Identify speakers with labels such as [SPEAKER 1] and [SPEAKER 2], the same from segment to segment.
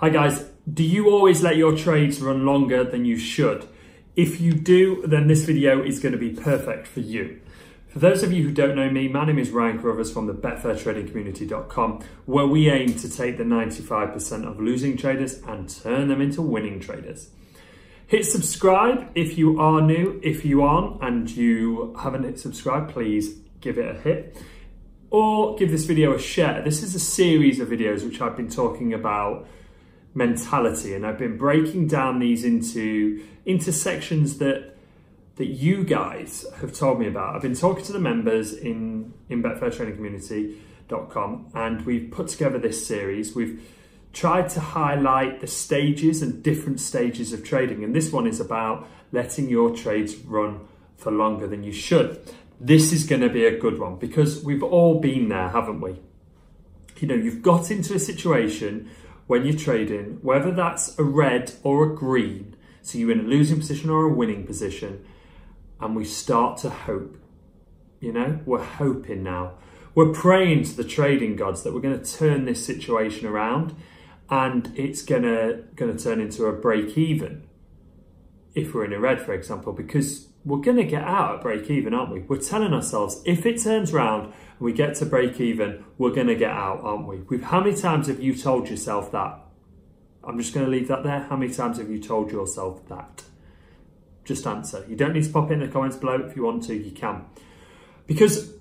[SPEAKER 1] Hi guys, do you always let your trades run longer than you should? If you do, then this video is going to be perfect for you. For those of you who don't know me, my name is Ryan Carruthers from the BetfairTradingCommunity.com, where we aim to take the 95% of losing traders and turn them into winning traders. Hit subscribe if you are new. If you aren't and you haven't hit subscribe, please give it a hit. Or give this video a share. This is a series of videos which I've been talking about mentality and I've been breaking down these into into sections that that you guys have told me about. I've been talking to the members in in betfairtradingcommunity.com and we've put together this series. We've tried to highlight the stages and different stages of trading and this one is about letting your trades run for longer than you should. This is going to be a good one because we've all been there, haven't we? You know, you've got into a situation when you're trading, whether that's a red or a green, so you're in a losing position or a winning position, and we start to hope. You know, we're hoping now. We're praying to the trading gods that we're going to turn this situation around and it's gonna gonna turn into a break even if we're in a red, for example, because we're going to get out at break even, aren't we? We're telling ourselves if it turns round and we get to break even, we're going to get out, aren't we? We've, how many times have you told yourself that? I'm just going to leave that there. How many times have you told yourself that? Just answer. You don't need to pop it in the comments below. If you want to, you can. Because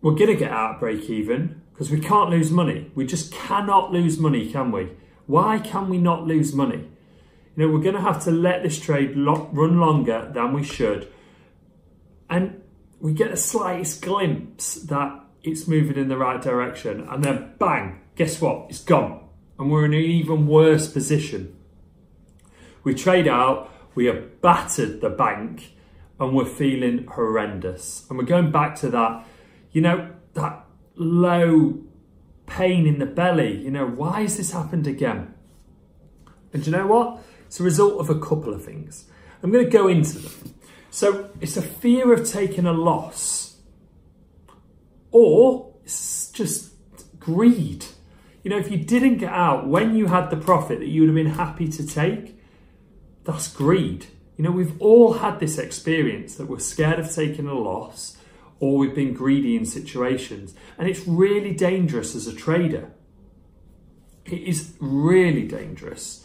[SPEAKER 1] we're going to get out at break even because we can't lose money. We just cannot lose money, can we? Why can we not lose money? You know, we're going to have to let this trade lo run longer than we should. And we get a slightest glimpse that it's moving in the right direction. And then bang, guess what? It's gone. And we're in an even worse position. We trade out, we have battered the bank, and we're feeling horrendous. And we're going back to that, you know, that low pain in the belly. You know, why has this happened again? And you know what? It's a result of a couple of things. I'm going to go into them. So it's a fear of taking a loss, or it's just greed. You know, if you didn't get out when you had the profit that you would have been happy to take, that's greed. You know, we've all had this experience that we're scared of taking a loss or we've been greedy in situations. And it's really dangerous as a trader. It is really dangerous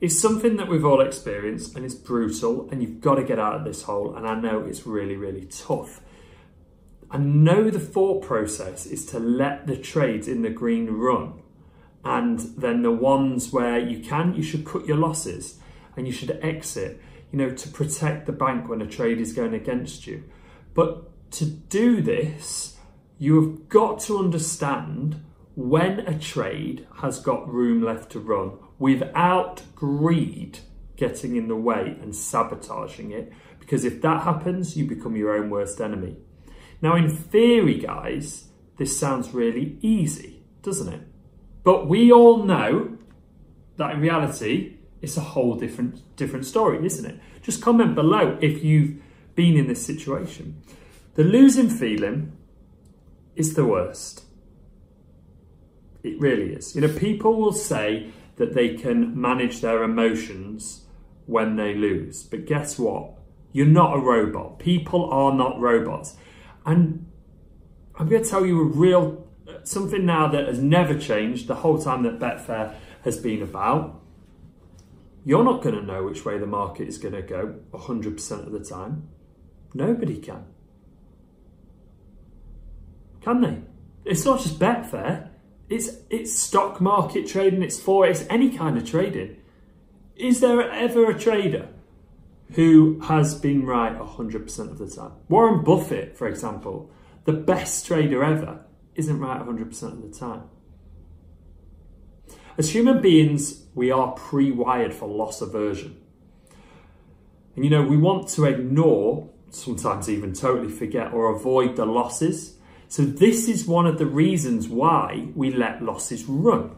[SPEAKER 1] it's something that we've all experienced and it's brutal and you've got to get out of this hole. And I know it's really, really tough. I know the thought process is to let the trades in the green run. And then the ones where you can, you should cut your losses and you should exit, you know, to protect the bank when a trade is going against you. But to do this, you have got to understand when a trade has got room left to run without greed getting in the way and sabotaging it. Because if that happens, you become your own worst enemy. Now, in theory, guys, this sounds really easy, doesn't it? But we all know that in reality, it's a whole different different story, isn't it? Just comment below if you've been in this situation. The losing feeling is the worst. It really is. You know, people will say that they can manage their emotions when they lose. But guess what? You're not a robot. People are not robots. And I'm going to tell you a real something now that has never changed the whole time that Betfair has been about. You're not going to know which way the market is going to go 100% of the time. Nobody can. Can they? It's not just Betfair. It's it's stock market trading, it's forex, any kind of trading. Is there ever a trader who has been right 100% of the time? Warren Buffett, for example, the best trader ever, isn't right 100% of the time. As human beings, we are pre wired for loss aversion. And you know, we want to ignore, sometimes even totally forget or avoid the losses so this is one of the reasons why we let losses run.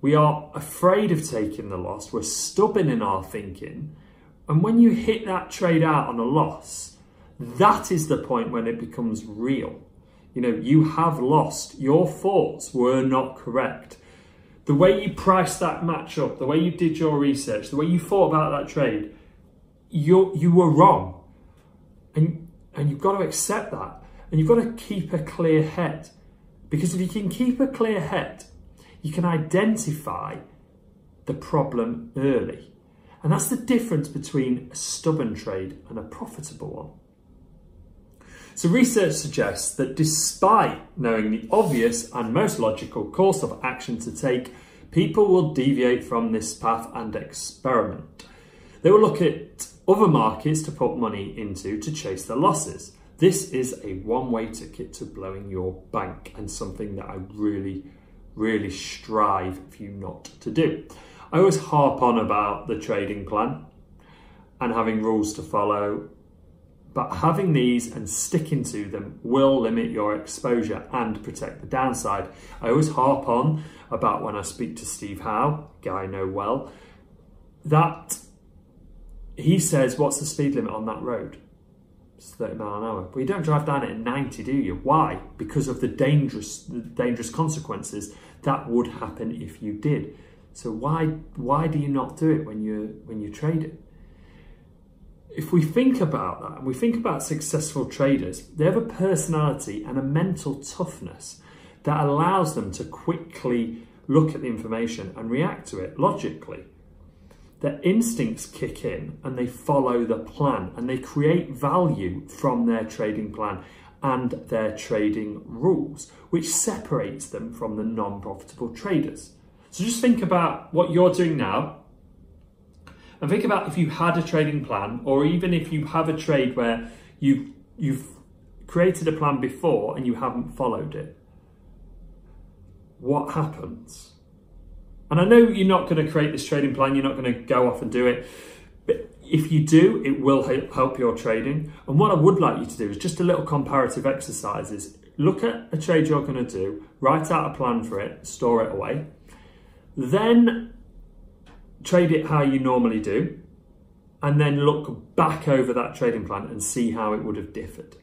[SPEAKER 1] We are afraid of taking the loss. We're stubborn in our thinking. And when you hit that trade out on a loss, that is the point when it becomes real. You know, you have lost. Your thoughts were not correct. the way you priced that match up, the way you did your research, the way you thought about that trade, you you were wrong. And and you've got to accept that. And you've got to keep a clear head. Because if you can keep a clear head, you can identify the problem early. And that's the difference between a stubborn trade and a profitable one. So, research suggests that despite knowing the obvious and most logical course of action to take, people will deviate from this path and experiment. They will look at other markets to put money into to chase their losses. This is a one way ticket to blowing your bank and something that I really, really strive for you not to do. I always harp on about the trading plan and having rules to follow but having these and sticking to them will limit your exposure and protect the downside. I always harp on about when I speak to Steve Howe, guy I know well, that he says, What's the speed limit on that road? It's 30 mile an hour. But you don't drive down it at 90, do you? Why? Because of the dangerous, the dangerous consequences that would happen if you did. So why why do you not do it when you when you trade it? if we think about that and we think about successful traders, they have a personality and a mental toughness that allows them to quickly look at the information and react to it logically. Their instincts kick in and they follow the plan and they create value from their trading plan and their trading rules, which separates them from the non profitable traders. So just think about what you're doing now and think about if you had a trading plan, or even if you have a trade where you've, you've created a plan before and you haven't followed it. What happens? And I know you're not going to create this trading plan, you're not going to go off and do it. But if you do, it will help your trading. And what I would like you to do is just a little comparative exercises. Look at a trade you're going to do, write out a plan for it, store it away. Then trade it how you normally do, and then look back over that trading plan and see how it would have differed.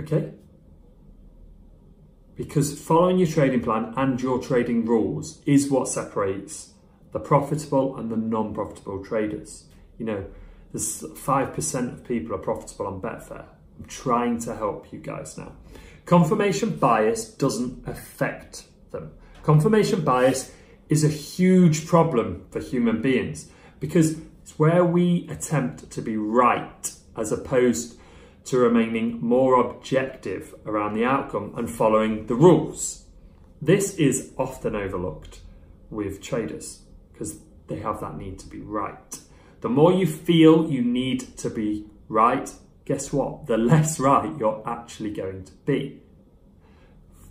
[SPEAKER 1] Okay? Because following your trading plan and your trading rules is what separates the profitable and the non profitable traders. You know, there's 5% of people are profitable on Betfair. I'm trying to help you guys now. Confirmation bias doesn't affect them. Confirmation bias is a huge problem for human beings because it's where we attempt to be right as opposed to remaining more objective around the outcome and following the rules. This is often overlooked with traders because they have that need to be right. The more you feel you need to be right, guess what? The less right you're actually going to be.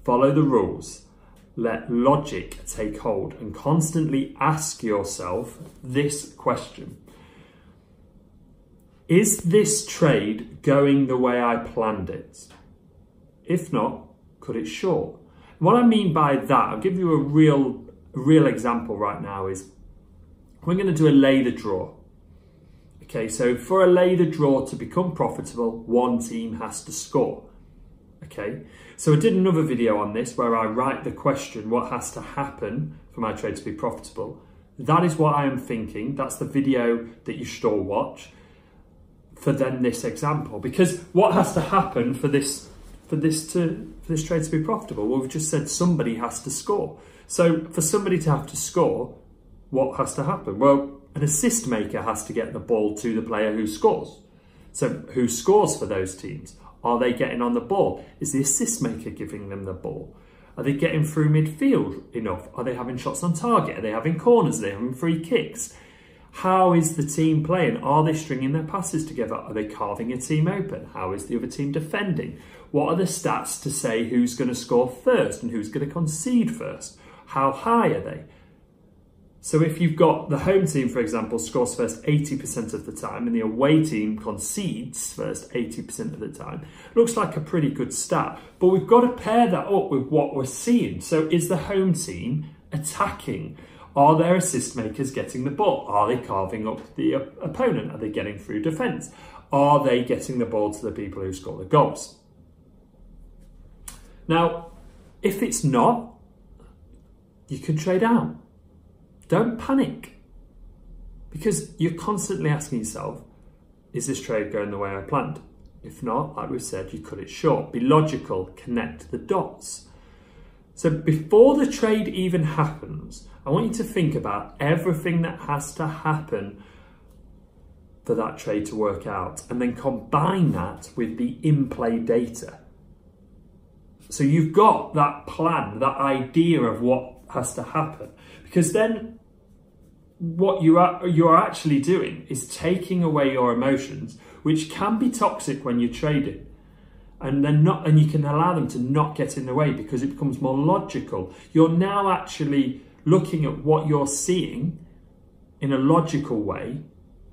[SPEAKER 1] Follow the rules let logic take hold and constantly ask yourself this question Is this trade going the way I planned it? If not, cut it short. What I mean by that, I'll give you a real, real example right now is we're going to do a lay the draw. Okay, so for a lay the draw to become profitable, one team has to score. Okay, so I did another video on this where I write the question, what has to happen for my trade to be profitable? That is what I am thinking. That's the video that you should all watch for then this example. Because what has to happen for this for this to for this trade to be profitable? Well, we've just said somebody has to score. So for somebody to have to score, what has to happen? Well, an assist maker has to get the ball to the player who scores. So who scores for those teams? Are they getting on the ball? Is the assist maker giving them the ball? Are they getting through midfield enough? Are they having shots on target? Are they having corners? Are they having free kicks? How is the team playing? Are they stringing their passes together? Are they carving a team open? How is the other team defending? What are the stats to say who's going to score first and who's going to concede first? How high are they? So if you've got the home team, for example, scores first 80% of the time and the away team concedes first 80% of the time, looks like a pretty good stat. But we've got to pair that up with what we're seeing. So is the home team attacking? Are their assist makers getting the ball? Are they carving up the uh, opponent? Are they getting through defence? Are they getting the ball to the people who score the goals? Now, if it's not, you can trade out. Don't panic because you're constantly asking yourself, is this trade going the way I planned? If not, like we've said, you cut it short. Be logical, connect the dots. So before the trade even happens, I want you to think about everything that has to happen for that trade to work out and then combine that with the in-play data. So you've got that plan, that idea of what has to happen. Because then what you are you're actually doing is taking away your emotions, which can be toxic when you're trading. And then not and you can allow them to not get in the way because it becomes more logical. You're now actually looking at what you're seeing in a logical way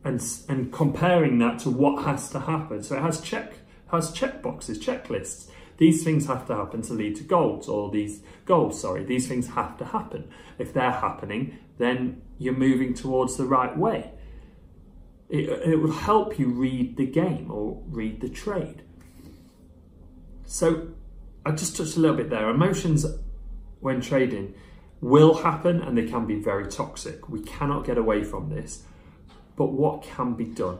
[SPEAKER 1] and, and comparing that to what has to happen. So it has check has check boxes, checklists. These things have to happen to lead to goals, or these goals, sorry, these things have to happen. If they're happening, then you're moving towards the right way. It, it will help you read the game or read the trade. So I just touched a little bit there. Emotions when trading will happen and they can be very toxic. We cannot get away from this. But what can be done?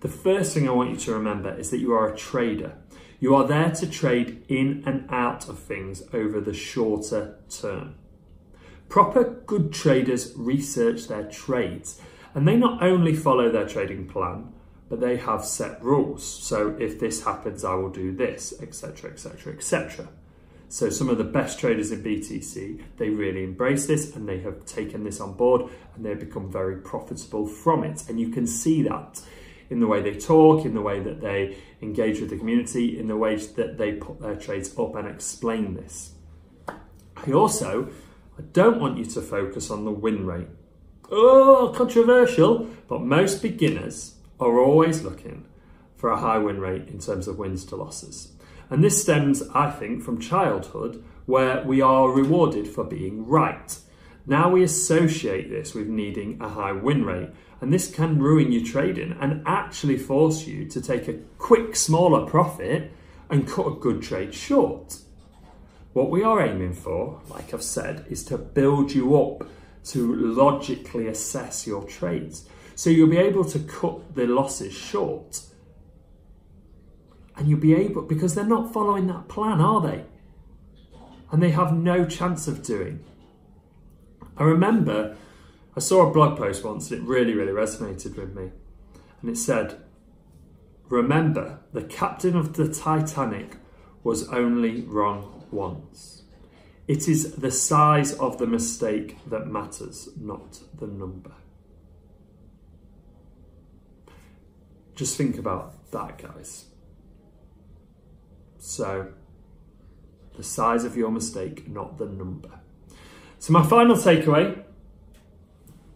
[SPEAKER 1] The first thing I want you to remember is that you are a trader. You are there to trade in and out of things over the shorter term. Proper good traders research their trades and they not only follow their trading plan, but they have set rules. So if this happens, I will do this, etc., etc., etc. So some of the best traders in BTC, they really embrace this and they have taken this on board and they've become very profitable from it. And you can see that in the way they talk, in the way that they engage with the community, in the way that they put their trades up and explain this. I also, I don't want you to focus on the win rate. Oh, controversial, but most beginners are always looking for a high win rate in terms of wins to losses. And this stems, I think, from childhood where we are rewarded for being right. Now we associate this with needing a high win rate, and this can ruin your trading and actually force you to take a quick, smaller profit and cut a good trade short. What we are aiming for, like I've said, is to build you up to logically assess your trades. So you'll be able to cut the losses short and you'll be able, because they're not following that plan, are they? And they have no chance of doing. I remember I saw a blog post once and it really, really resonated with me. And it said, Remember, the captain of the Titanic was only wrong once. It is the size of the mistake that matters, not the number. Just think about that, guys. So, the size of your mistake, not the number. So, my final takeaway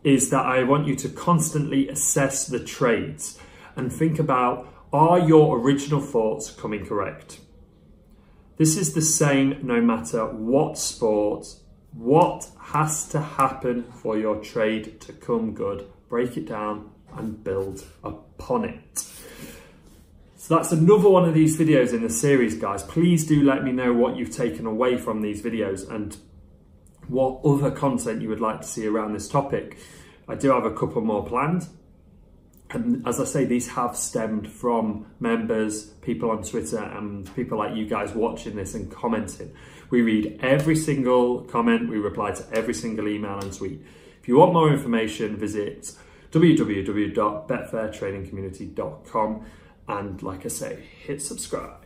[SPEAKER 1] is that I want you to constantly assess the trades and think about are your original thoughts coming correct? This is the same no matter what sport, what has to happen for your trade to come good. Break it down and build upon it. So that's another one of these videos in the series, guys. Please do let me know what you've taken away from these videos and what other content you would like to see around this topic. I do have a couple more planned. And as I say, these have stemmed from members, people on Twitter, and people like you guys watching this and commenting. We read every single comment, we reply to every single email and tweet. If you want more information, visit www.betfairtradingcommunity.com and like I say, hit subscribe.